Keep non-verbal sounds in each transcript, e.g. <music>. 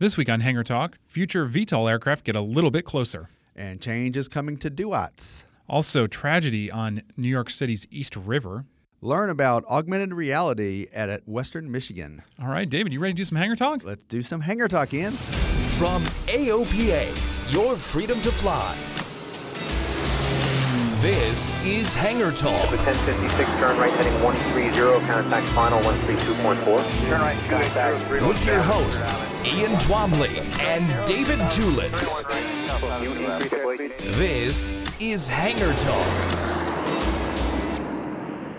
This week on Hangar Talk, future VTOL aircraft get a little bit closer. And change is coming to Duats. Also, tragedy on New York City's East River. Learn about augmented reality at Western Michigan. All right, David, you ready to do some Hangar Talk? Let's do some Hangar Talk, Ian. From AOPA, your freedom to fly. This is Hangar Talk. 1056, turn right heading 130, contact final 132.4. Turn right, contact With your hosts, Ian Twombly and David Tulis. This is Hangar Talk.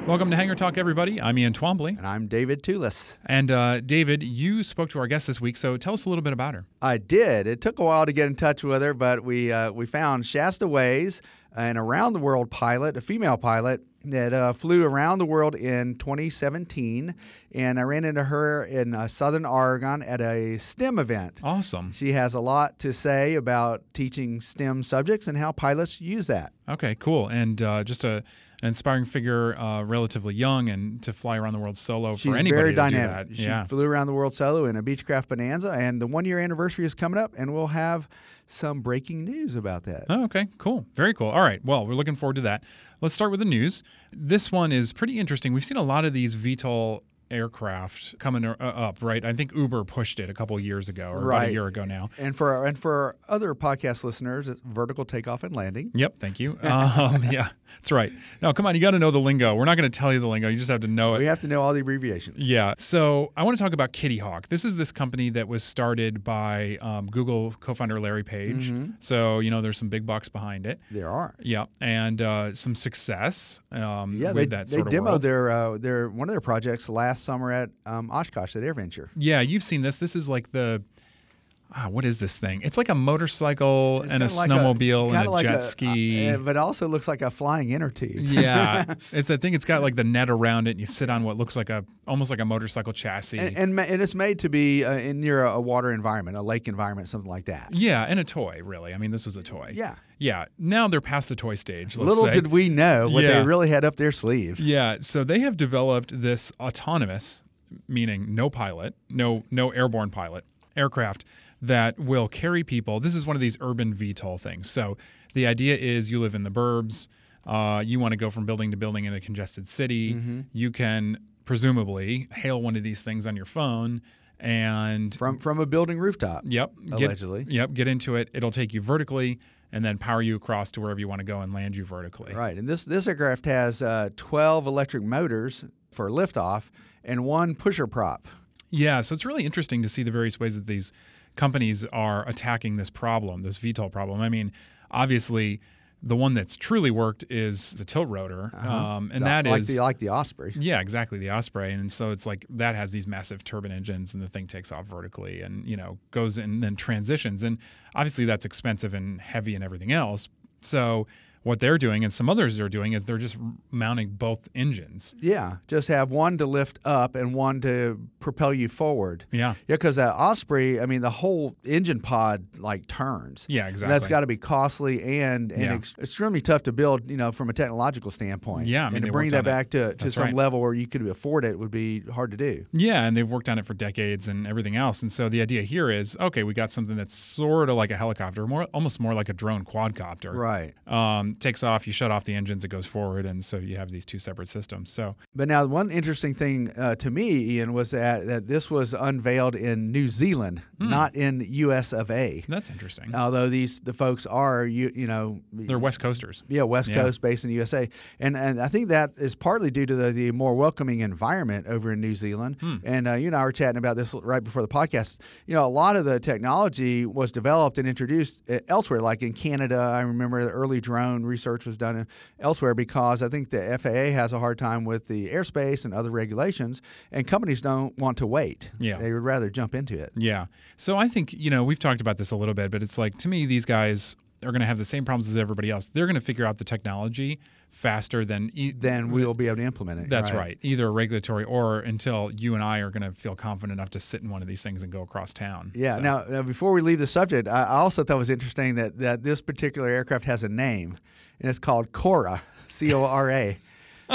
Welcome to Hangar Talk, everybody. I'm Ian Twombly. And I'm David Tulis. And uh, David, you spoke to our guest this week, so tell us a little bit about her. I did. It took a while to get in touch with her, but we uh, we found Shaesta Waiz, an around the world pilot, a female pilot that uh, flew around the world in 2017. And I ran into her in uh, Southern Oregon at a STEM event. Awesome. She has a lot to say about teaching STEM subjects and how pilots use that. Okay, cool. And uh, just a an inspiring figure, uh, relatively young, and to fly around the world solo She's for anybody very to dynamic. do that. She yeah. flew around the world solo in a Beechcraft Bonanza, and the one year anniversary is coming up, and we'll have some breaking news about that. Oh, okay, cool. Very cool. All right. Well, we're looking forward to that. Let's start with the news. This one is pretty interesting. We've seen a lot of these VTOL aircraft coming up, right? I think Uber pushed it a couple years ago or about a year ago now. And for and for other podcast listeners, it's vertical takeoff and landing. Yep, thank you. <laughs> Um, yeah, that's right. Now, come on, you got to know the lingo. We're not going to tell you the lingo. You just have to know it. We have to know all the abbreviations. Yeah. So I want to talk about Kitty Hawk. This is this company that was started by um, Google co-founder Larry Page. Mm-hmm. So you know there's some big bucks behind it. There are. Yeah, and uh, some success. Um, Yeah, with they, that they of demoed world. their uh, their one of their projects last summer at um, Oshkosh at AirVenture. Yeah, you've seen this. This is like the. Ah, what is this thing? It's like a motorcycle It's and a like snowmobile and a like jet a- ski. uh, but also looks like a flying inner tube. yeah, <laughs> it's I think it's got like the net around it, and you sit on what looks like a almost like a motorcycle chassis. and, and and it's made to be uh, in near a, a water environment, a lake environment, something like that. yeah, and a toy, really. I mean, this was a toy. Yeah. Yeah. Now they're past the toy stage. Let's Little say. did we know what Yeah. they really had up their sleeve. Yeah. So they have developed this autonomous, meaning no pilot, no no airborne pilot aircraft that will carry people. This is one of these urban VTOL things. So the idea is you live in the burbs, uh, you want to go from building to building in a congested city. Mm-hmm. You can presumably hail one of these things on your phone and From from a building rooftop. Yep. Allegedly. Get, yep. Get into it. It'll take you vertically and then power you across to wherever you want to go and land you vertically. Right, and this this aircraft has uh, twelve electric motors for liftoff and one pusher prop. Yeah. So it's really interesting to see the various ways that these companies are attacking this problem, this VTOL problem. I mean, obviously, the one that's truly worked is the tilt rotor, um, and that is Uh-huh. like the like the Osprey. Yeah, exactly. The Osprey. And so it's like that has these massive turbine engines and the thing takes off vertically and, you know, goes in and then transitions. And obviously that's expensive and heavy and everything else. So what they're doing and some others are doing is they're just mounting both engines. Yeah, just have one to lift up and one to propel you forward. Yeah. Yeah, because that Osprey, I mean, the whole engine pod like turns. Yeah, And exactly. that's got to be costly and and Yeah. ex- extremely tough to build. You know, from a technological standpoint. Yeah, I mean, and to bring that on it. back to, to That's some right. level where you could afford it would be hard to do. Yeah, and they've worked on it for decades and everything else. And so the idea here is, okay, we got something that's sort of like a helicopter, more almost more like a drone quadcopter. Right. Um, takes off, you shut off the engines, it goes forward, and so you have these two separate systems. So But now, one interesting thing uh, to me, Ian, was that, that this was unveiled in New Zealand, Hmm. not in U.S. of A. that's interesting. Although these the folks are you you know They're West Coasters. Yeah, West Yeah. Coast, based in the USA, and and I think that is partly due to the, the more welcoming environment over in New Zealand. Hmm. And uh, you and I were chatting about this right before the podcast. You know, a lot of the technology was developed and introduced uh, elsewhere, like in Canada. I remember the early research was done elsewhere because I think the FAA has a hard time with the airspace and other regulations, and companies don't want to wait. Yeah. they would rather jump into it. Yeah. So I think, you know, we've talked about this a little bit, but it's like to me, these guys are going to have the same problems as everybody else. They're going to figure out the technology faster than e- Then we will be able to implement it. That's right. Either regulatory or until you and I are going to feel confident enough to sit in one of these things and go across town. Yeah. So- Now, uh, before we leave the subject, I, I also thought it was interesting that, that this particular aircraft has a name, and it's called Cora, C O R A.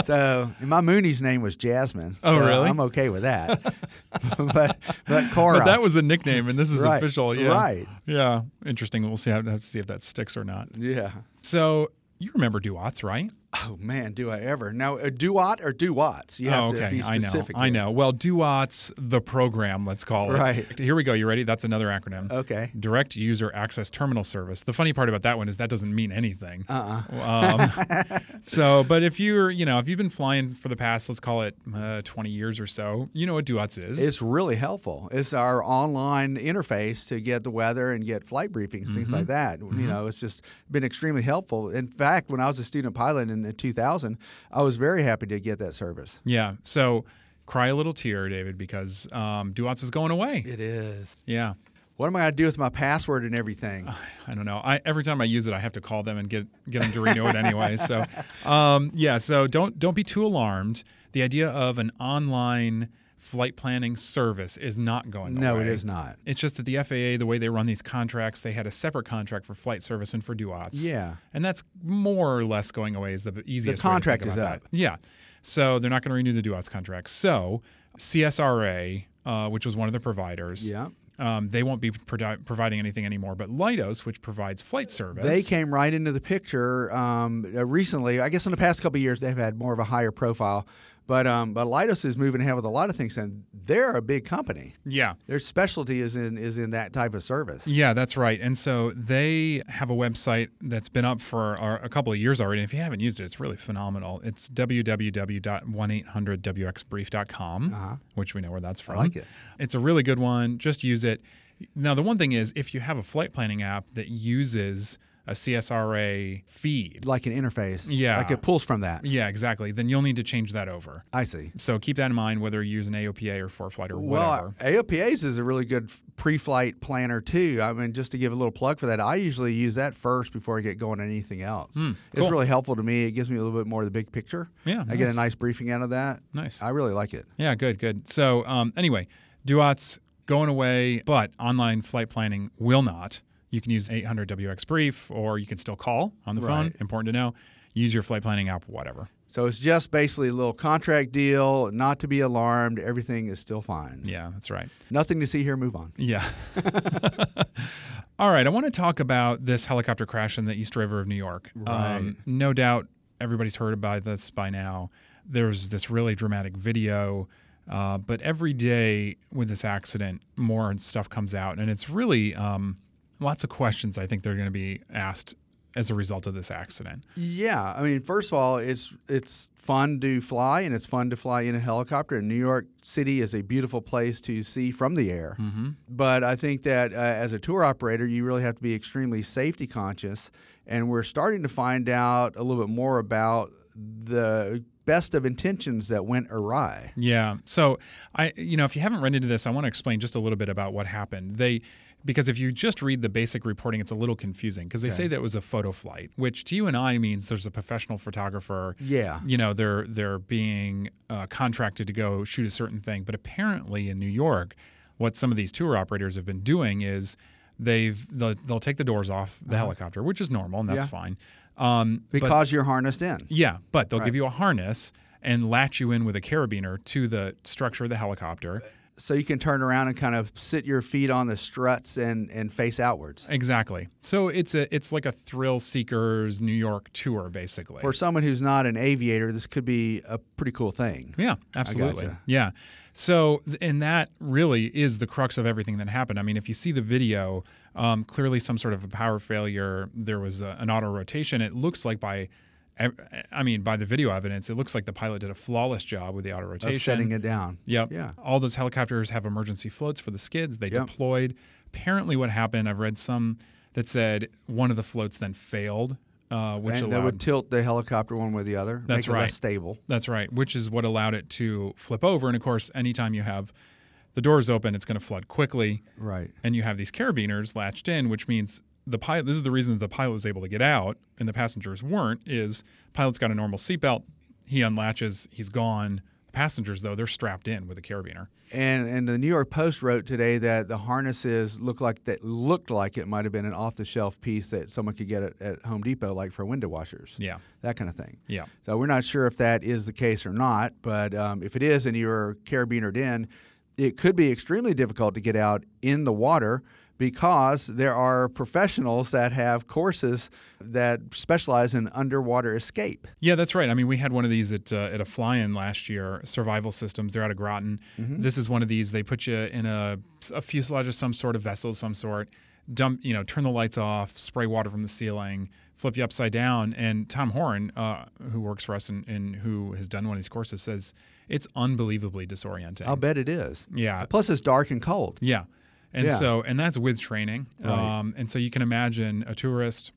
So my Mooney's name was Jasmine. Oh, really? I'm okay with that. <laughs> <laughs> but but Cora. But that was a nickname, and this is Right. official. Yeah. Right. Yeah. Interesting. We'll see how have to see if that sticks or not. yeah. So you remember Duats, right? Oh man, do I ever? Now, uh, Duat or Duwats? You have oh, to okay. be I know. specific. I know. Well, Duats, the program, let's call it. Right. Here we go. You ready? That's another acronym. Okay. Direct User Access Terminal Service. The funny part about that one is that doesn't mean anything. Uh-uh. Um, <laughs> so, but if you're, you know, if you've been flying for the past, let's call it uh, 20 years or so, you know what Duats is. It's really helpful. It's our online interface to get the weather and get flight briefings, things Mm-hmm. like that. You know, it's just been extremely helpful. In fact, when I was a student pilot in, in 2000, I was very happy to get that service. yeah. So cry a little tear, David, because um, Duats is going away. It is. Yeah. What am I going to do with my password and everything? <sighs> I don't know. I every time I use it, I have to call them and get get them to renew it anyway. <laughs> So, um, yeah. So don't don't be too alarmed. The idea of an online flight planning service is not going No, away. No, it is not. It's just that the FAA, the way they run these contracts, they had a separate contract for flight service and for Duats. Yeah. and that's more or less going away. Is the easiest. to contract is up. that. Yeah, so they're not going to renew the Duats contract. So CSRA, uh, which was one of the providers, Yeah. um, they won't be provi- providing anything anymore. But Leidos, which provides flight service, They came right into the picture um, recently. I guess in the past couple of years, they've had more of a higher profile. But um, but Leidos is moving ahead with a lot of things, and they're a big company. yeah. Their specialty is in is in that type of service. Yeah, that's right. And so they have a website that's been up for a couple of years already. And if you haven't used it, it's really phenomenal. It's www.1800wxbrief.com, which we know where that's from. I like it. It's a really good one. Just use it. Now, the one thing is, if you have a flight planning app that uses a CSRA feed, Like an interface. Yeah. Like it pulls from that. yeah, exactly, then you'll need to change that over. I see. So keep that in mind, whether you use an AOPA or for flight or Well, whatever. AOPAs is a really good pre-flight planner too. I mean, just to give a little plug for that, I usually use that first before I get going on anything else. It's Hmm, cool. really helpful to me. It gives me a little bit more of the big picture. Yeah, I get a nice. nice briefing out of that. Nice. I really like it. Yeah, good, good. So um, anyway, Duats going away, but online flight planning will not. You can use 800 WX Brief, or you can still call on the phone. Important to know. Use your flight planning app, whatever. So it's just basically a little contract deal. Not to be alarmed. Everything is still fine. Yeah, that's right. Nothing to see here. Move on. Yeah. <laughs> All right, I want to talk about this helicopter crash in the East River of New York. Um, no doubt everybody's heard about this by now. There's this really dramatic video, uh, but every day with this accident, more stuff comes out, and it's really um, lots of questions I think they're going to be asked as a result of this accident. Yeah, I mean, first of all, it's it's fun to fly, and it's fun to fly in a helicopter. And New York City is a beautiful place to see from the air. Mm-hmm. But I think that uh, as a tour operator, you really have to be extremely safety conscious. And we're starting to find out a little bit more about the best of intentions that went awry. Yeah. So I, you know, if you haven't run into this, I want to explain just a little bit about what happened. They because if you just read the basic reporting, it's a little confusing because they say that it was a photo flight, which to you and I means there's a professional photographer. Yeah. You know, they're they're being uh, contracted to go shoot a certain thing, but apparently in New York, what some of these tour operators have been doing is they've they'll, they'll take the doors off the helicopter, which is normal and that's Uh-huh. Yeah. fine. Um, but- because you're harnessed in. yeah, but they'll Right. give you a harness and latch you in with a carabiner to the structure of the helicopter. So you can turn around and kind of sit your feet on the struts and, and face outwards. Exactly. So it's a it's like a thrill seekers New York tour basically. For someone who's not an aviator, this could be a pretty cool thing. yeah, absolutely. gotcha. Yeah. So and that really is the crux of everything that happened. I mean, if you see the video, um, clearly some sort of a power failure. There was a, an auto rotation. It looks like by I mean, by the video evidence, it looks like the pilot did a flawless job with the auto rotation. Of setting it down. Yep. Yeah. All those helicopters have emergency floats for the skids. They Yep. deployed. Apparently, what happened, I've read some that said one of the floats then failed, uh, which and allowed. they would tilt the helicopter one way or the other. That's right. less stable. that's right, which is what allowed it to flip over. And of course, anytime you have the doors open, it's going to flood quickly. Right. And you have these carabiners latched in, which means the pilot. This is the reason that the pilot was able to get out and the passengers weren't. Is pilot's got a normal seatbelt. He unlatches. He's gone. Passengers though, they're strapped in with a carabiner. And and the New York Post wrote today that the harnesses look like that looked like it might have been an off the shelf piece that someone could get at, at Home Depot, like for window washers. Yeah. That kind of thing. Yeah. So we're not sure if that is the case or not, but um, if it is and you're carabinered in, it could be extremely difficult to get out in the water because there are professionals that have courses that specialize in underwater escape. Yeah, that's right. I mean, we had one of these at uh, at a fly-in last year. Survival Systems. They're out of Groton. This is one of these. They put you in a a fuselage of some sort, of vessel of some sort. Dump, you know, turn the lights off, spray water from the ceiling, flip you upside down. And Tom Horne, uh, who works for us and, and who has done one of these courses, says it's unbelievably disorienting. I'll bet it is. yeah, Plus, it's dark and cold. yeah. And Yeah. so, and that's with training. Right. Um, and so you can imagine a tourist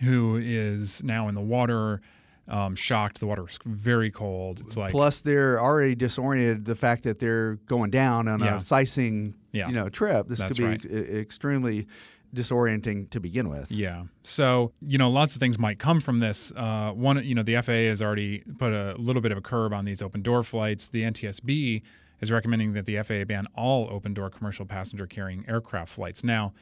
who is now in the water, um, shocked. The water is very cold. It's like, Plus, they're already disoriented. The fact that they're going down on Yeah. a sightseeing, Yeah. you know, trip. This That's could be right. e- extremely disorienting to begin with. yeah. So, you know, lots of things might come from this. Uh, one, you know, the FAA has already put a little bit of a curb on these open door flights. The NTSB is recommending that the FAA ban all open door commercial passenger carrying aircraft flights. Now,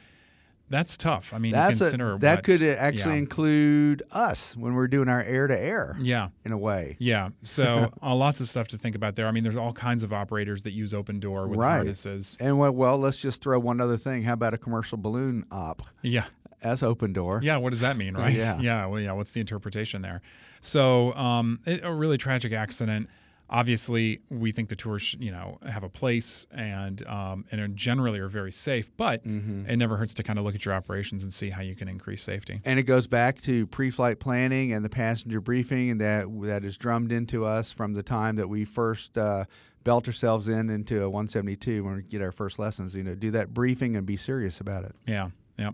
that's tough. I mean, That's you a, consider that what- could actually yeah. include us when we're doing our air to air yeah. in a way. Yeah. So <laughs> uh, lots of stuff to think about there. I mean, there's all kinds of operators that use open door with Right. harnesses. And well, well, let's just throw one other thing. How about a commercial balloon op Yeah. as open door? Yeah. What does that mean, right? <laughs> Yeah. Yeah. Well, yeah. What's the interpretation there? So, um, it, a really tragic accident. Obviously, we think the tours, you know, have a place and um, and are generally are very safe. But Mm-hmm. it never hurts to kind of look at your operations and see how you can increase safety. And it goes back to pre-flight planning and the passenger briefing, and that that is drummed into us from the time that we first uh, belt ourselves in into a 172 when we get our first lessons. You know, do that briefing and be serious about it. Yeah. Yeah.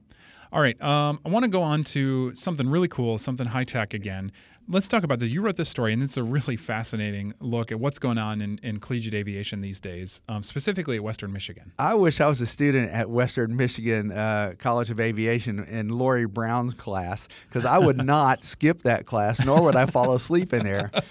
All right. Um, I want to go on to something really cool, something high tech again. Let's talk about this. You wrote this story, and it's a really fascinating look at what's going on in, in collegiate aviation these days, um, specifically at Western Michigan. I wish I was a student at Western Michigan uh, College of Aviation in Lori Brown's class because I would <laughs> not skip that class, nor would I fall asleep in there. <laughs>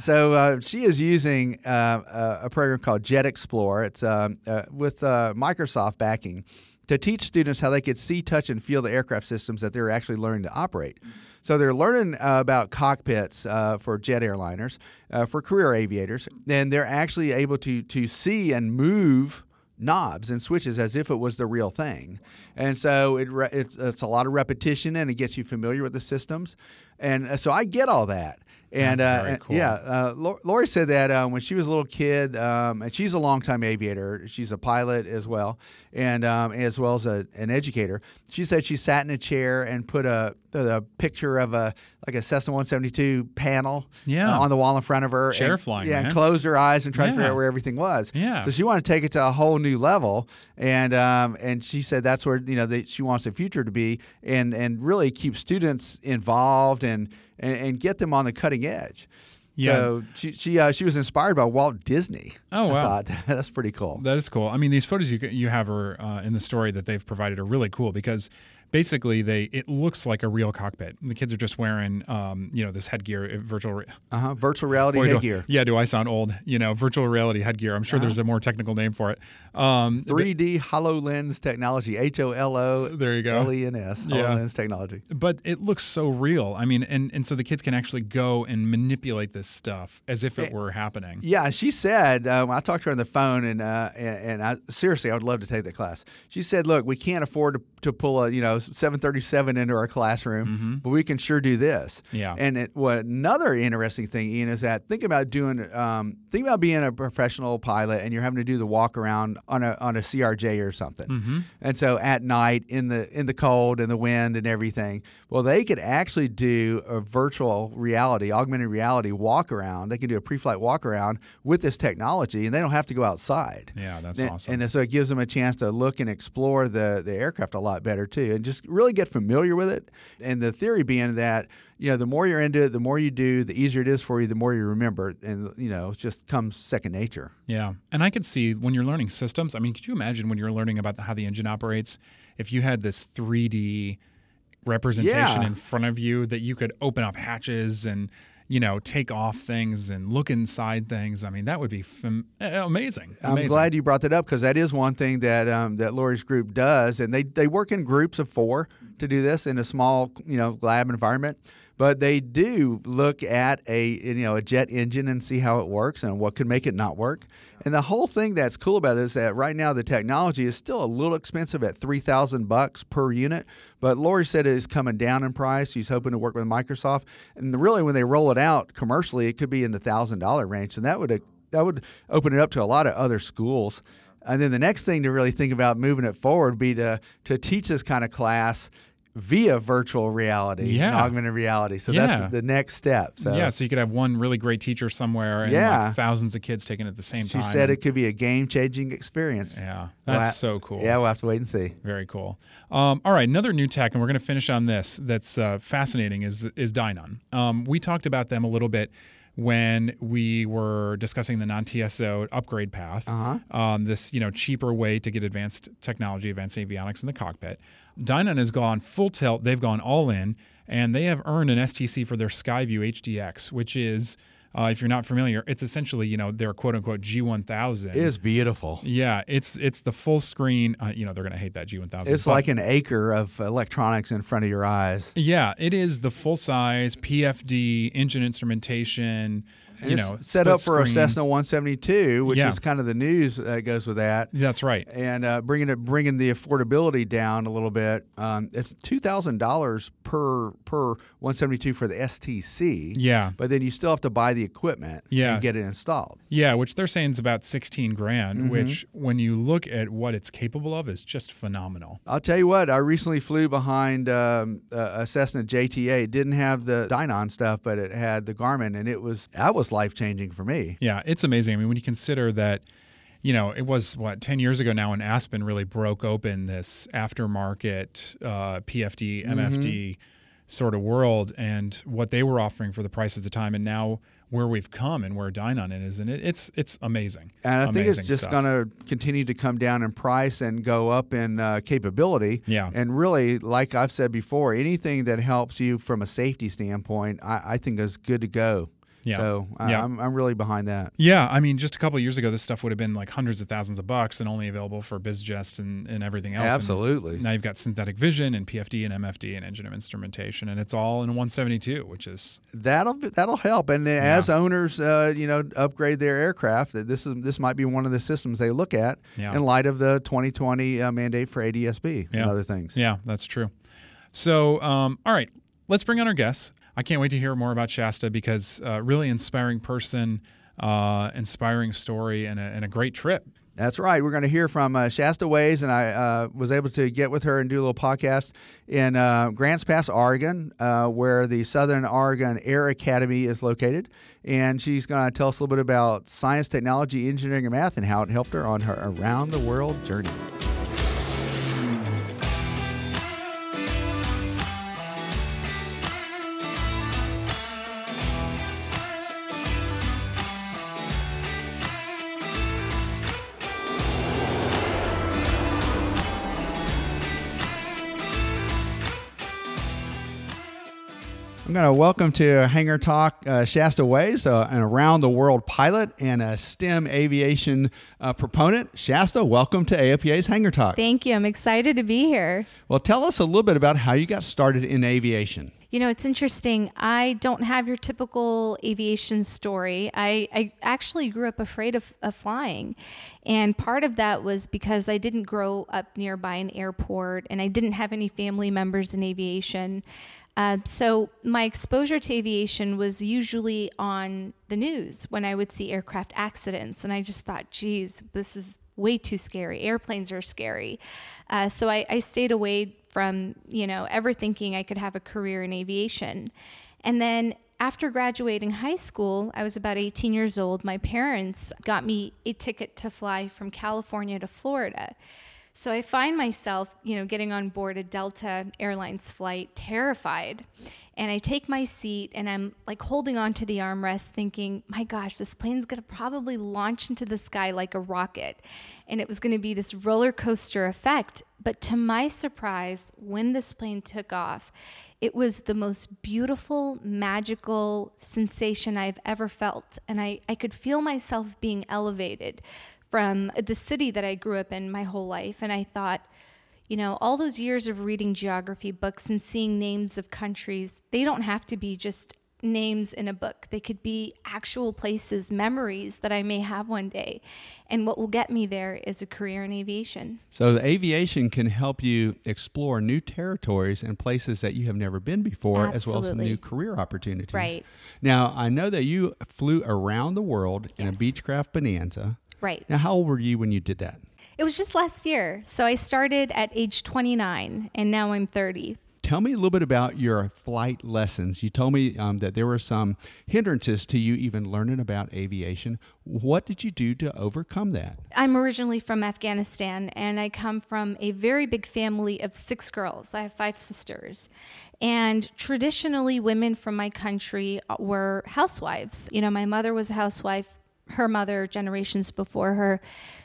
So uh, she is using uh, a- program called Jet Explore. It's um, uh, with uh, Microsoft backing to teach students how they could see, touch, and feel the aircraft systems that they're actually learning to operate. So they're learning uh, about cockpits uh, for jet airliners, uh, for career aviators, and they're actually able to to see and move knobs and switches as if it was the real thing. And so it re- it's, it's a lot of repetition and it gets you familiar with the systems. And uh, so I get all that. And, uh, and- cool. yeah, uh, Lori said that um, when she was a little kid, um, and she's a longtime aviator. She's a pilot as well, and um, as well as a, an educator. She said she sat in a chair and put a, a picture of a like a Cessna 172 panel Yeah. uh, on the wall in front of her. Chair and, flying, Yeah, and closed her eyes and try to figure out where everything was. Yeah. So she wanted to take it to a whole new level, and um, and she said that's where you know that she wants the future to be, and and really keep students involved and and, and get them on the cutting edge. Yeah. So she she uh, she was inspired by Walt Disney. Oh, I wow. thought <laughs> that's pretty cool. That is cool. I mean, these photos you you have are uh, in the story that they've provided are really cool because basically they it looks like a real cockpit. The kids are just wearing um, you know this headgear, uh, virtual. Re- Uh huh. Virtual reality Boy, do- headgear. yeah, do I sound old? You know, virtual reality headgear. I'm sure Uh-huh. there's a more technical name for it. Um, 3D HoloLens technology. H O L O. There you go. L E N S. HoloLens technology. but it looks so real. I mean, and and so the kids can actually go and manipulate this stuff as if it were happening. Yeah, she said um, I talked to her on the phone, and uh, and, and I seriously, I would love to take that class. She said, "Look, we can't afford to, to pull a you know 737 into our classroom, but we can sure do this." Mm-hmm. Yeah. And it, what another interesting thing, Ian, is that think about doing um, think about being a professional pilot, and you're having to do the walk around on a on a CRJ or something, Mm-hmm. and so at night in the in the cold and the wind and everything. Well, they could actually do a virtual reality, augmented reality walk around. They can do a pre-flight walk around with this technology, and they don't have to go outside. Yeah, that's And- awesome. And so it gives them a chance to look and explore the the aircraft a lot better too, and just really get familiar with it. And the theory being that you know the more you're into it, the more you do, the easier it is for you, the more you remember, and you know it just comes second nature. Yeah. And I could see when you're learning systems, I mean, could you imagine when you're learning about how the engine operates, if you had this 3D representation Yeah. in front of you that you could open up hatches and, you know, take off things and look inside things. I mean, that would be fam- eh, amazing. I'm glad you brought that up because that is one thing that um, that Lori's group does, and they they work in groups of four to do this in a small you know lab environment. But they do look at a you know a jet engine and see how it works and what could make it not work. And the whole thing that's cool about it is that right now the technology is still a little expensive at three thousand bucks per unit. But Lori said it is coming down in price. She's hoping to work with Microsoft, and really when they roll it out commercially, it could be in the thousand dollar range, and that would that would open it up to a lot of other schools. And then the next thing to really think about moving it forward would be to to teach this kind of class via virtual reality, and Yeah. augmented reality. So Yeah. that's the next step. So yeah, so you could have one really great teacher somewhere and Yeah. like thousands of kids taking it at the same she time. said it could be a game changing experience. Yeah, We'll that's ha- so cool. Yeah, we'll have to wait and see. Very cool. Um, all right, another new tech, and we're going to finish on this. That's uh, fascinating. Is is Dynon? Um, we talked about them a little bit when we were discussing the non-TSO upgrade path. Uh-huh. Um, this you know cheaper way to get advanced technology, advanced avionics in the cockpit. Dynon has gone full tilt. They've gone all in, and they have earned an STC for their Skyview HDX, which is. Uh, if you're not familiar, it's essentially you know their quote unquote G1000. It is beautiful. Yeah, it's it's the full screen. Uh, you know they're gonna hate that G1000. It's like an acre of electronics in front of your eyes. yeah, it is the full size PFD engine instrumentation. You it's know, set up for a. Cessna 172, which Yeah. is kind of the news that goes with that. That's right. and uh, bringing it bringing the affordability down a little bit. Um, it's two thousand dollars per per one seventy two for the STC. Yeah. but then you still have to buy the equipment Yeah. and get it installed. Yeah, which they're saying is about sixteen grand. Mm-hmm. Which, when you look at what it's capable of, is just phenomenal. I'll tell you what. I recently flew behind um, a a Cessna JTA. It didn't have the Dynon stuff, but it had the Garmin, and it was that was life changing for me. Yeah, it's amazing. I mean, when you consider that, you know, it was what ten years ago now when Aspen really broke open this aftermarket uh, PFD, Mm-hmm. MFD sort of world, and what they were offering for the price at the time, and now where we've come and where Dynon is, and it, it's it's amazing. And I think it's just going to continue to come down in price and go up in uh, capability. Yeah. And really, like I've said before, anything that helps you from a safety standpoint, I, I think is good to go. Yeah. So I, Yeah. I'm, I'm really behind that. Yeah, I mean, just a couple of years ago, this stuff would have been like hundreds of thousands of bucks and only available for BizJet and, and everything else. And Absolutely. now you've got synthetic vision and PFD and MFD and engine instrumentation, and it's all in 172, which is That'll that'll help. And then as owners, uh, you know, upgrade their aircraft, that this is this might be one of the systems they look at Yeah. in light of the 2020 uh, mandate for ADSB Yeah. and other things. Yeah, that's true. So, um, all right, let's bring on our guests. I can't wait to hear more about Shaesta because uh, really inspiring person, uh, inspiring story, and a, and a great trip. That's right. We're going to hear from uh, Shaesta Waiz, and I uh, was able to get with her and do a little podcast in uh, Grants Pass, Oregon, uh, where the Southern Oregon Air Academy is located. And she's going to tell us a little bit about science, technology, engineering, and math, and how it helped her on her around the world journey. I'm going to welcome to Hangar Talk uh, Shaesta Waiz, uh, an around the world pilot and a STEM aviation uh, proponent. Shaesta, welcome to AOPA's Hangar Talk. Thank you. I'm excited to be here. Well, tell us a little bit about how you got started in aviation. You know, it's interesting. I don't have your typical aviation story. I, I actually grew up afraid of, of flying. And part of that was because I didn't grow up nearby an airport and I didn't have any family members in aviation. Uh, so my exposure to aviation was usually on the news when I would see aircraft accidents, and I just thought, geez, this is way too scary. Airplanes are scary. Uh, so I, I stayed away from, you know, ever thinking I could have a career in aviation. And then after graduating high school, I was about 18 years old. My parents got me a ticket to fly from California to Florida. So I find myself, you know, getting on board a Delta Airlines flight terrified. And I take my seat and I'm like holding on to the armrest thinking, my gosh, this plane's going to probably launch into the sky like a rocket. And it was going to be this roller coaster effect. But to my surprise, when this plane took off, it was the most beautiful, magical sensation I've ever felt. And I, I could feel myself being elevated from the city that I grew up in my whole life. And I thought, you know, all those years of reading geography books and seeing names of countries, they don't have to be just names in a book. They could be actual places, memories that I may have one day. And what will get me there is a career in aviation. So, the aviation can help you explore new territories and places that you have never been before, Absolutely. as well as new career opportunities. Right. Now, I know that you flew around the world in a Beechcraft Bonanza. Right. Now, how old were you when you did that? It was just last year. So I started at age 29 and now I'm 30. Tell me a little bit about your flight lessons. You told me um, that there were some hindrances to you even learning about aviation. What did you do to overcome that? I'm originally from Afghanistan and I come from a very big family of six girls. I have five sisters. And traditionally, women from my country were housewives. You know, my mother was a housewife, her mother, generations before her.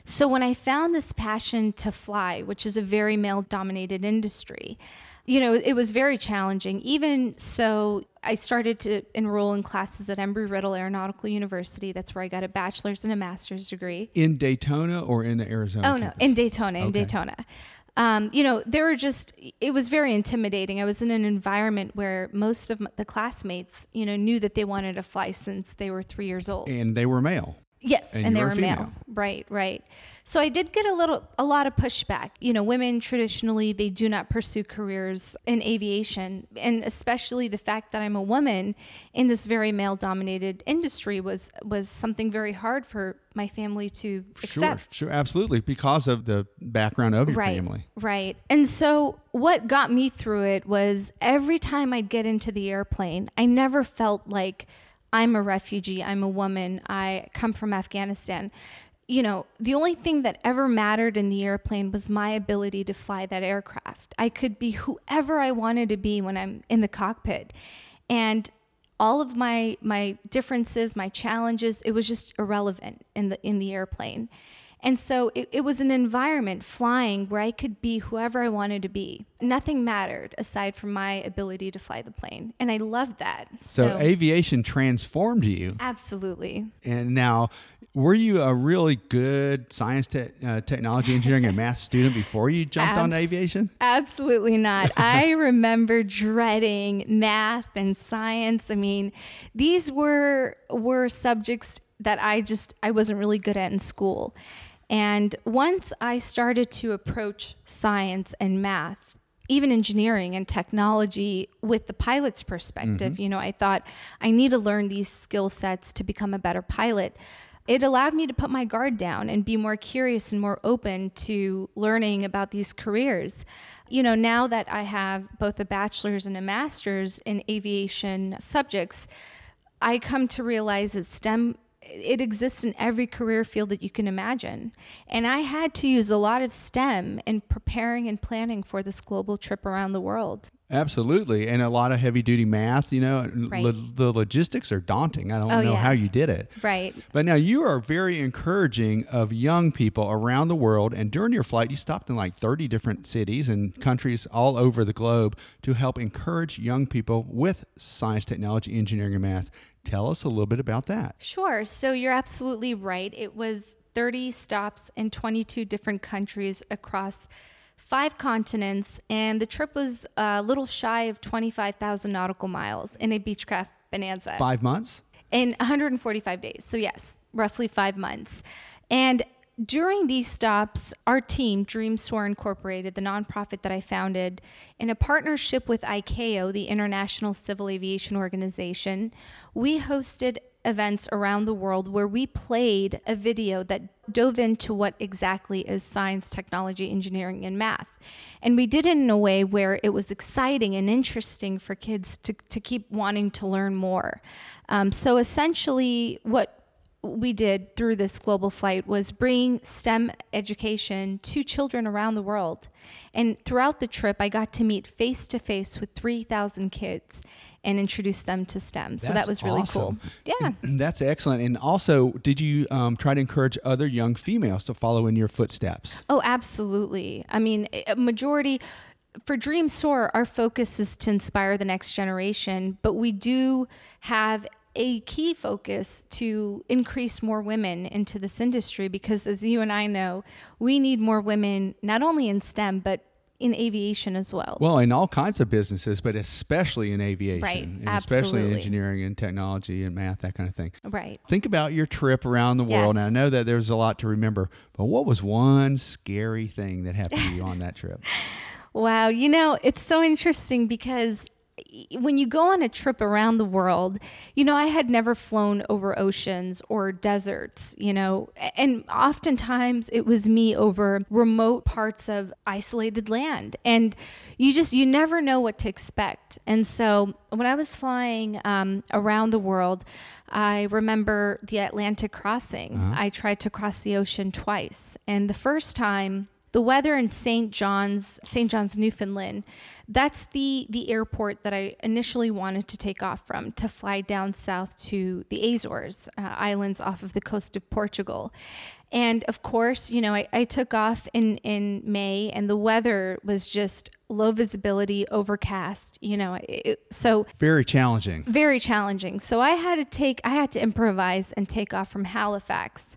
So when I found this passion to fly, which is a very male dominated industry, you know, it was very challenging. Even so, I started to enroll in classes at Embry Riddle Aeronautical University. That's where I got a bachelor's and a master's degree. In Daytona or in the Arizona? Oh no, in Daytona, in Okay. Daytona. Um, you know, there were just it was very intimidating. I was in an environment where most of the classmates, you know, knew that they wanted to fly since they were three years old. And they were male. Yes, And and, they were male. Right, right. So I did get a little, a lot of pushback. You know, women traditionally they do not pursue careers in aviation, and especially the fact that I'm a woman in this very male-dominated industry was was something very hard for my family to accept. Sure, sure, absolutely, because of the background of your right, family. Right. And so what got me through it was every time I'd get into the airplane, I never felt like I'm a refugee, I'm a woman, I come from Afghanistan. You know, the only thing that ever mattered in the airplane was my ability to fly that aircraft. I could be whoever I wanted to be when I'm in the cockpit. And all of my my differences, my challenges, it was just irrelevant in the in the airplane. And so it, it was an environment flying where I could be whoever I wanted to be. Nothing mattered aside from my ability to fly the plane. And I loved that. So, aviation transformed you. absolutely. And now, were you a really good science, te- uh, technology, engineering, and math student before you jumped on Abs- aviation? Absolutely not. <laughs> I remember dreading math and science. I mean, these were were subjects that I just I wasn't really good at in school. And once I started to approach science and math, even engineering and technology with the pilot's perspective, mm-hmm. you know, I thought I need to learn these skill sets to become a better pilot. It allowed me to put my guard down and be more curious and more open to learning about these careers. You know, now that I have both a bachelor's and a master's in aviation subjects, I come to realize that STEM it exists in every career field that you can imagine. And I had to use a lot of STEM in preparing and planning for this global trip around the world. Absolutely, and a lot of heavy duty math. You know, Right. lo- the logistics are daunting. I don't Oh, know yeah. how you did it. Right. But now you are very encouraging of young people around the world. And during your flight, you stopped in like 30 different cities and countries all over the globe to help encourage young people with science, technology, engineering, and math. Tell us a little bit about that. Sure. So you're absolutely right. It was 30 stops in 22 different countries across five continents, and the trip was a little shy of 25,000 nautical miles in a Beechcraft Bonanza Five months? in 145 days. So, yes, roughly five months. And during these stops, our team, Dream Soar Incorporated, the nonprofit that I founded, in a partnership with ICAO, the International Civil Aviation Organization, we hosted events around the world where we played a video that dove into what exactly is science, technology, engineering, and math. And we did it in a way where it was exciting and interesting for kids to, to keep wanting to learn more. Um, so essentially, what we did through this global flight was bring STEM education to children around the world. And throughout the trip, I got to meet face to face with 3,000 kids and introduce them to STEM. So that was really awesome. cool. Yeah. <clears throat> That's excellent. And also, did you um, try to encourage other young females to follow in your footsteps? Oh, absolutely. I mean, a majority for Dream Soar, our focus is to inspire the next generation, but we do have a key focus to increase more women into this industry because, as you and I know, we need more women not only in STEM but in aviation as well. Well, in all kinds of businesses, but especially in aviation, Right. and especially in engineering and technology and math, that kind of thing. right. Think about your trip around the world. Yes. And I know that there's a lot to remember, but what was one scary thing that happened to you on that trip? <laughs> Wow, you know, it's so interesting because when you go on a trip around the world, you know, I had never flown over oceans or deserts, you know, and oftentimes it was me over remote parts of isolated land. And you just, you never know what to expect. And so when I was flying um, around the world, I remember the Atlantic crossing. I tried to cross the ocean twice. And the first time, the weather in St. John's, St. John's, Newfoundland, that's the the airport that I initially wanted to take off from to fly down south to the Azores uh, Islands off of the coast of Portugal. And of course, you know, I, I took off in, in May and the weather was just low visibility, overcast, you know, it, so Very challenging. very challenging. So I had to take, I had to improvise and take off from Halifax,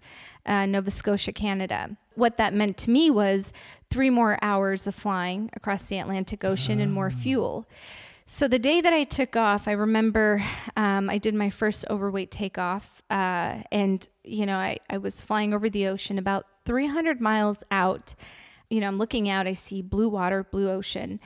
uh, Nova Scotia, Canada. What that meant to me was three more hours of flying across the Atlantic Ocean and more fuel. So the day that I took off, I remember um, I did my first overweight takeoff, uh, and you know I, I was flying over the ocean about 300 miles out. You know I'm looking out, I see blue water, blue ocean,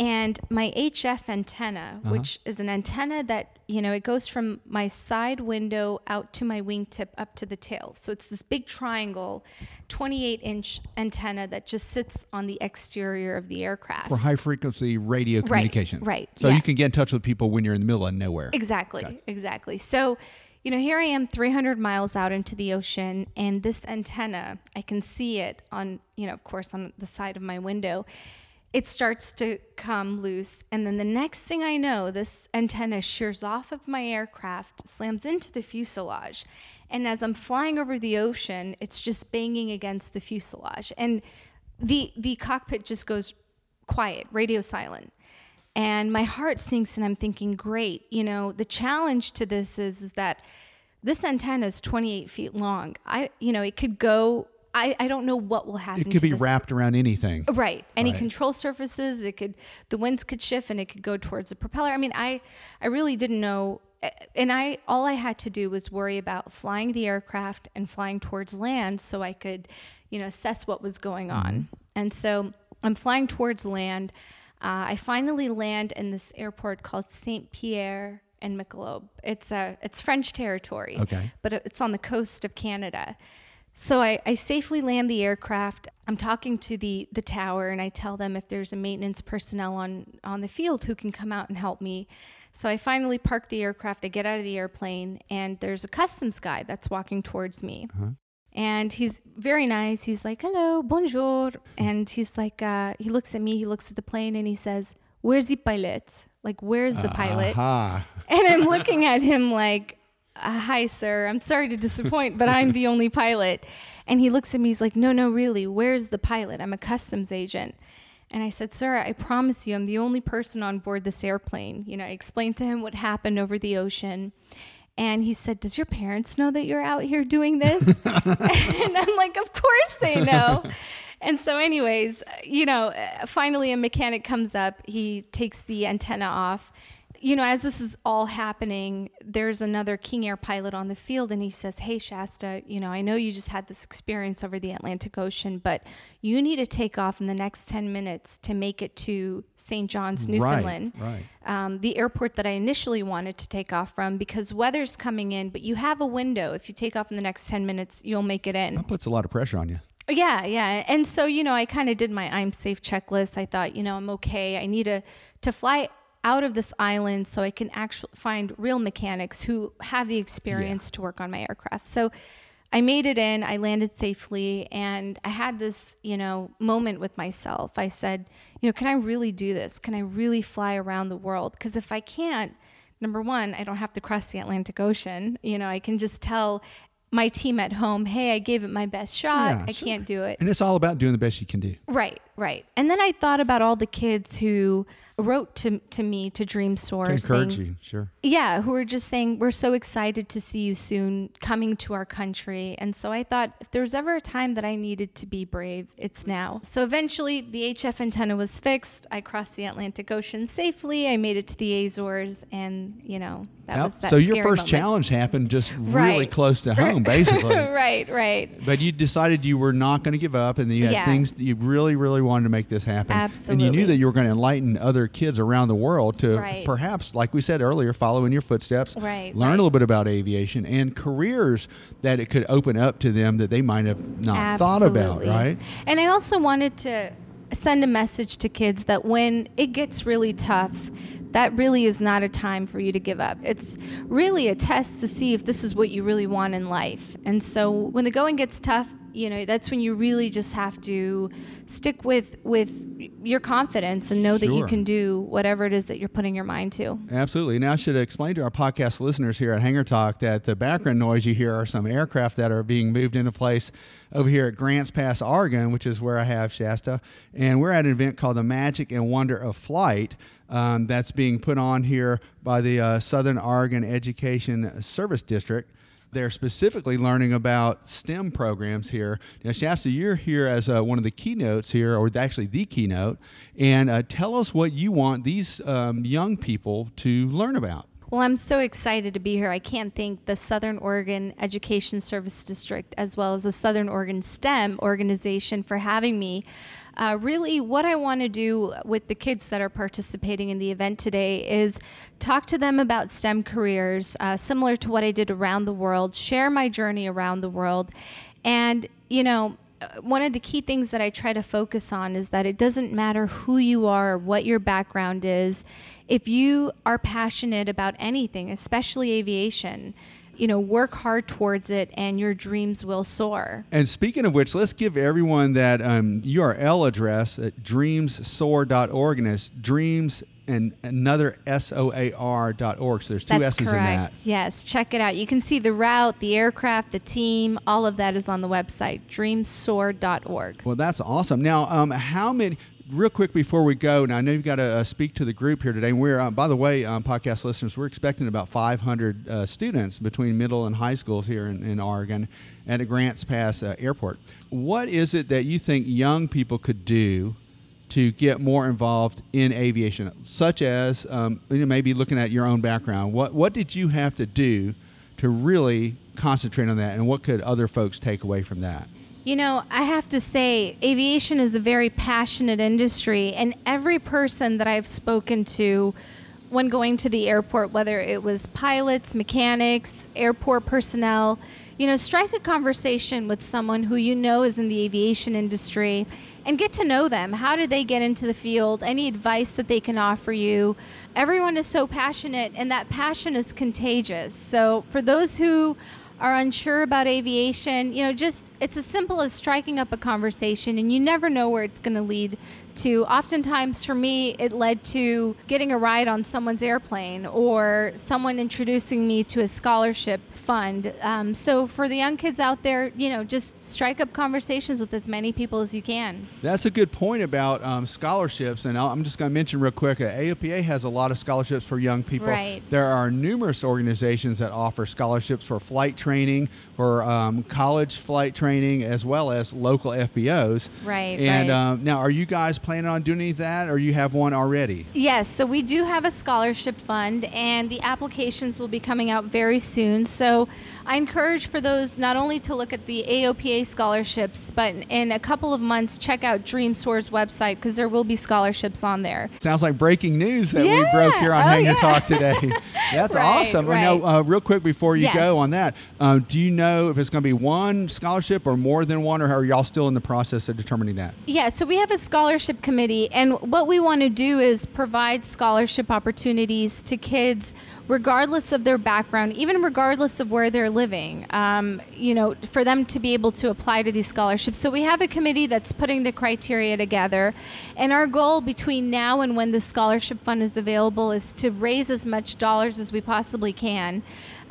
and my HF antenna, uh-huh. which is an antenna that you know it goes from my side window out to my wingtip up to the tail. So it's this big triangle, 28 inch antenna that just sits on the exterior of the aircraft. For high frequency radio communication. right, right So yeah. you can get in touch with people when you're in the middle of nowhere. Exactly, exactly. So, you know, here I am 300 miles out into the ocean, and this antenna, I can see it on, you know, of course, on the side of my window. It starts to come loose, and then the next thing I know, this antenna shears off of my aircraft, slams into the fuselage. And as I'm flying over the ocean, it's just banging against the fuselage. And the, the cockpit just goes quiet, radio silent and my heart sinks and i'm thinking great you know the challenge to this is, is that this antenna is 28 feet long i you know it could go i, I don't know what will happen It could be this- wrapped around anything. right. Any Right. control surfaces it could the winds could shift and it could go towards the propeller. I mean i i really didn't know eh, and i all i had to do was worry about flying the aircraft and flying towards land so i could you know assess what was going mm-hmm. on. And so i'm flying towards land. Uh, i finally land in this airport called saint pierre and miquelon it's a it's french territory Okay. but it's on the coast of canada so I, I safely land the aircraft. I'm talking to the, the tower and I tell them if there's a maintenance personnel on, on the field who can come out and help me. So I finally park the aircraft. I get out of the airplane and there's a customs guy that's walking towards me. And he's very nice. He's like, hello, bonjour. And he's like, uh, he looks at me, he looks at the plane and he says, Where's the pilot? Like, where's the pilot? Aha. And I'm looking at him like, uh, Hi, sir. I'm sorry to disappoint, but I'm <laughs> the only pilot. And he looks at me, he's like, No, no, really, where's the pilot? I'm a customs agent. And I said, Sir, I promise you, I'm the only person on board this airplane. You know, I explained to him what happened over the ocean. And he said, Does your parents know that you're out here doing this? <laughs> and I'm like, Of course they know. And so, anyways, you know, uh, finally a mechanic comes up. He takes the antenna off. You know, as this is all happening, there's another King Air pilot on the field, and he says, Hey, Shaesta, you know, I know you just had this experience over the Atlantic Ocean, but you need to take off in the next 10 minutes to make it to St. John's, Newfoundland right. um, the airport that I initially wanted to take off from because weather's coming in, but you have a window. If you take off in the next 10 minutes, you'll make it in. That puts a lot of pressure on you. Yeah, yeah. And so, you know, I kind of did my I'm safe checklist. I thought, you know, I'm okay. I need to to fly out of this island so I can actually find real mechanics who have the experience to work on my aircraft. So I made it in, I landed safely, and I had this, you know, moment with myself. I said, you know, can I really do this? Can I really fly around the world? Because if I can't, number one, I don't have to cross the Atlantic Ocean. You know, I can just tell my team at home, hey, I gave it my best shot. Yeah, I sure. can't do it. And it's all about doing the best you can do. Right, right. And then I thought about all the kids who wrote to, to me to Dream Source. To encourage saying, you, sure. yeah, who were just saying, We're so excited to see you soon coming to our country. And so I thought, if there was ever a time that I needed to be brave, it's now. So eventually, the HF antenna was fixed. I crossed the Atlantic Ocean safely. I made it to the Azores. And, you know, that Yep. was that so your first moment. challenge happened just <laughs> really Right. close to home, <laughs> basically. right, right. But you decided you were not going to give up, and you had Yeah. things that you really, really wanted to make this happen. Absolutely. And you knew that you were going to enlighten other kids around the world to Right. perhaps, like we said earlier, follow in your footsteps, Right, learn right. a little bit about aviation and careers that it could open up to them that they might have not thought about, right? And I also wanted to send a message to kids that when it gets really tough, that really is not a time for you to give up. It's really a test to see if this is what you really want in life. And so when the going gets tough, you know, that's when you really just have to stick with with your confidence and know that you can do whatever it is that you're putting your mind to. Absolutely. Now, I should explain to our podcast listeners here at Hangar Talk that the background noise you hear are some aircraft that are being moved into place over here at Grants Pass, Oregon, which is where I have Shaesta. And we're at an event called the Magic and Wonder of Flight um, that's being put on here by the uh, Southern Oregon Education Service District. They're specifically learning about STEM programs here. Now, Shaesta, you're here as uh, one of the keynotes here, or actually the keynote. And uh, tell us what you want these um, young people to learn about. Well, I'm so excited to be here. I can't thank the Southern Oregon Education Service District as well as the Southern Oregon STEM organization for having me. Uh, really, what I want to do with the kids that are participating in the event today is talk to them about STEM careers, uh, similar to what I did around the world, share my journey around the world. And, you know, one of the key things that I try to focus on is that it doesn't matter who you are or what your background is. If you are passionate about anything, especially aviation, you know, work hard towards it and your dreams will soar. And speaking of which, let's give everyone that um, URL address at dreamssoar.org, and it's dreams and another S O A R dot org. So there's two That's S's correct. in that. Yes, check it out. You can see the route, the aircraft, the team, all of that is on the website, dreamsoar.org. Well, that's awesome. Now, um, how many? Real quick before we go, now I know you've got to uh, speak to the group here today. And we're, uh, by the way, um, podcast listeners, we're expecting about 500 uh, students between middle and high schools here in, in Oregon at a Grants Pass uh, Airport. What is it that you think young people could do to get more involved in aviation, such as um, you know, maybe looking at your own background? What what did you have to do to really concentrate on that, and what could other folks take away from that? You know, I have to say, aviation is a very passionate industry, and every person that I've spoken to when going to the airport, whether it was pilots, mechanics, airport personnel, you know, strike a conversation with someone who you know is in the aviation industry and get to know them. How did they get into the field? Any advice that they can offer you? Everyone is so passionate, and that passion is contagious. So, for those who are unsure about aviation, you know, just it's as simple as striking up a conversation, and you never know where it's going to lead to. Oftentimes, for me, it led to getting a ride on someone's airplane or someone introducing me to a scholarship fund. Um, so, for the young kids out there, you know, just strike up conversations with as many people as you can. That's a good point about um, scholarships, and I'm just going to mention real quick. Uh, AOPA has a lot of scholarships for young people. Right. There are numerous organizations that offer scholarships for flight training, for um, college flight training, as well as local FBOs. Right. And right. Um, now, are you guys planning on doing any of that, or you have one already? Yes, so we do have a scholarship fund, and the applications will be coming out very soon. So I encourage for those not only to look at the AOPA scholarships, but in a couple of months, check out Dream Soar's website because there will be scholarships on there. Sounds like breaking news that we broke here on Oh, Hangar yeah. Talk today. <laughs> That's Right, awesome. Right. uh, real quick before you Yes. go on that, uh, do you know if it's going to be one scholarship or more than one, or are y'all still in the process of determining that? Yeah, so we have a scholarship committee, and what we want to do is provide scholarship opportunities to kids regardless of their background, even regardless of where they're living, um, you know, for them to be able to apply to these scholarships. So we have a committee that's putting the criteria together, and our goal between now and when the scholarship fund is available is to raise as much dollars as we possibly can.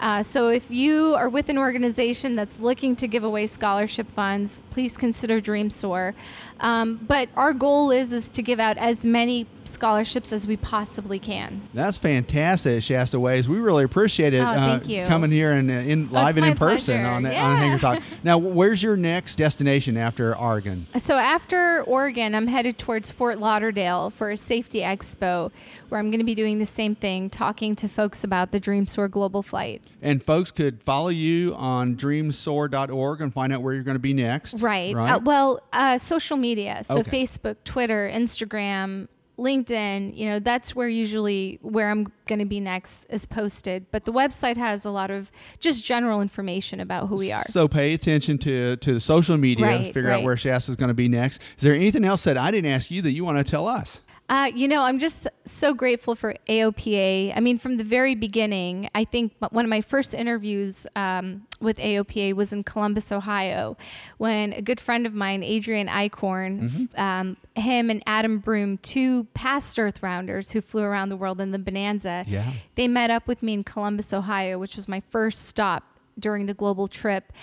Uh, so if you are with an organization that's looking to give away scholarship funds, please consider DreamSoar. Um, but our goal is is to give out as many scholarships as we possibly can. That's fantastic, Shaesta Waiz. We really appreciate it. Oh, thank you. Coming here and uh, in live and in person pleasure. on, on Yeah. Hangar Talk. <laughs> Now, where's your next destination after Oregon? So after Oregon, I'm headed towards Fort Lauderdale for a safety expo, where I'm going to be doing the same thing, talking to folks about the DreamSoar Global Flight. And folks could follow you on dreamsoar.org and find out where you're going to be next. Right. Right. Uh, well, uh, social media. So Okay. Facebook, Twitter, Instagram, LinkedIn, you know, that's where usually where I'm going to be next is posted. But the website has a lot of just general information about who we are. So pay attention to to the social media, Right, figure out where Shaesta is going to be next. Is there anything else that I didn't ask you that you want to tell us? Uh, you know, I'm just so grateful for AOPA. I mean, from the very beginning, I think one of my first interviews um, with AOPA was in Columbus, Ohio, when a good friend of mine, Adrian Eichhorn, f- um, him and Adam Broom, two past Earth Rounders who flew around the world in the Bonanza, Yeah. they met up with me in Columbus, Ohio, which was my first stop during the global trip.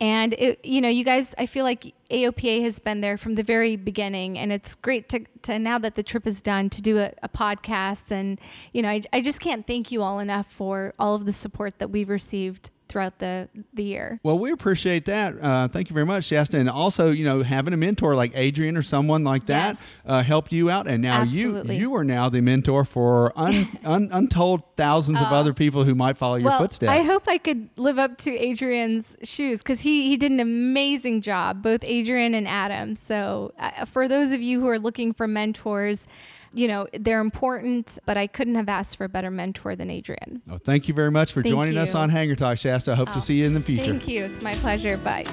And it, you know, you guys, I feel like AOPA has been there from the very beginning, and it's great to, to now that the trip is done to do a, a podcast. And you know, I, I just can't thank you all enough for all of the support that we've received throughout the the year. Well, we appreciate that. Uh, thank you very much, Shaesta. And also, you know, having a mentor like Adrian or someone like that Yes. uh, helped you out. And now Absolutely. you you are now the mentor for un, <laughs> un, untold thousands of other people who might follow your Uh, well, footsteps. I hope I could live up to Adrian's shoes because he, he did an amazing job, both Adrian and Adam. So, uh, for those of you who are looking for mentors, you know, they're important, but I couldn't have asked for a better mentor than Adrian. Well, thank you very much for Thank joining us on Hangar Talk, Shaesta. I hope to Oh, see you in the future. Thank you. It's my pleasure. Bye.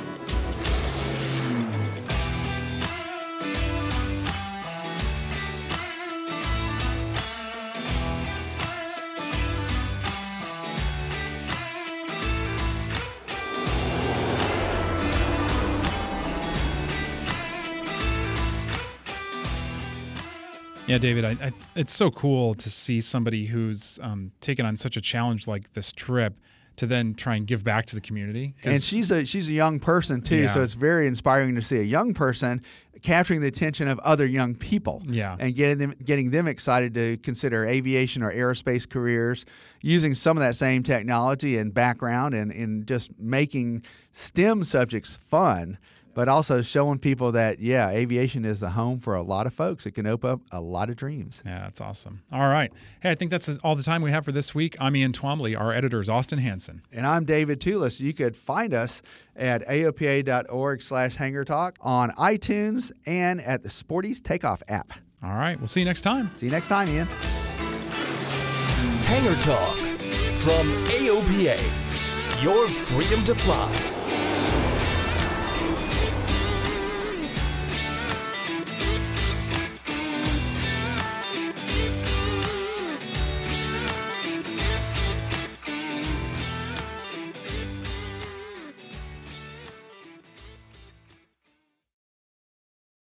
Yeah, David, I, I, it's so cool to see somebody who's um, taken on such a challenge like this trip to then try and give back to the community. And she's a she's a young person too, so it's very inspiring to see a young person capturing the attention of other young people. Yeah. And getting them getting them excited to consider aviation or aerospace careers, using some of that same technology and background and, and just making STEM subjects fun. But also showing people that yeah, aviation is the home for a lot of folks. It can open up a lot of dreams. yeah, that's awesome. All right. Hey, I think that's all the time we have for this week. I'm Ian Twombly. Our editor is Austin Hanson. And I'm David Tulis. You could find us at aopa.org slash hangar talk on iTunes and at the Sporty's Takeoff app. All right. We'll see you next time. See you next time, Ian. Hangar Talk from AOPA. Your freedom to fly.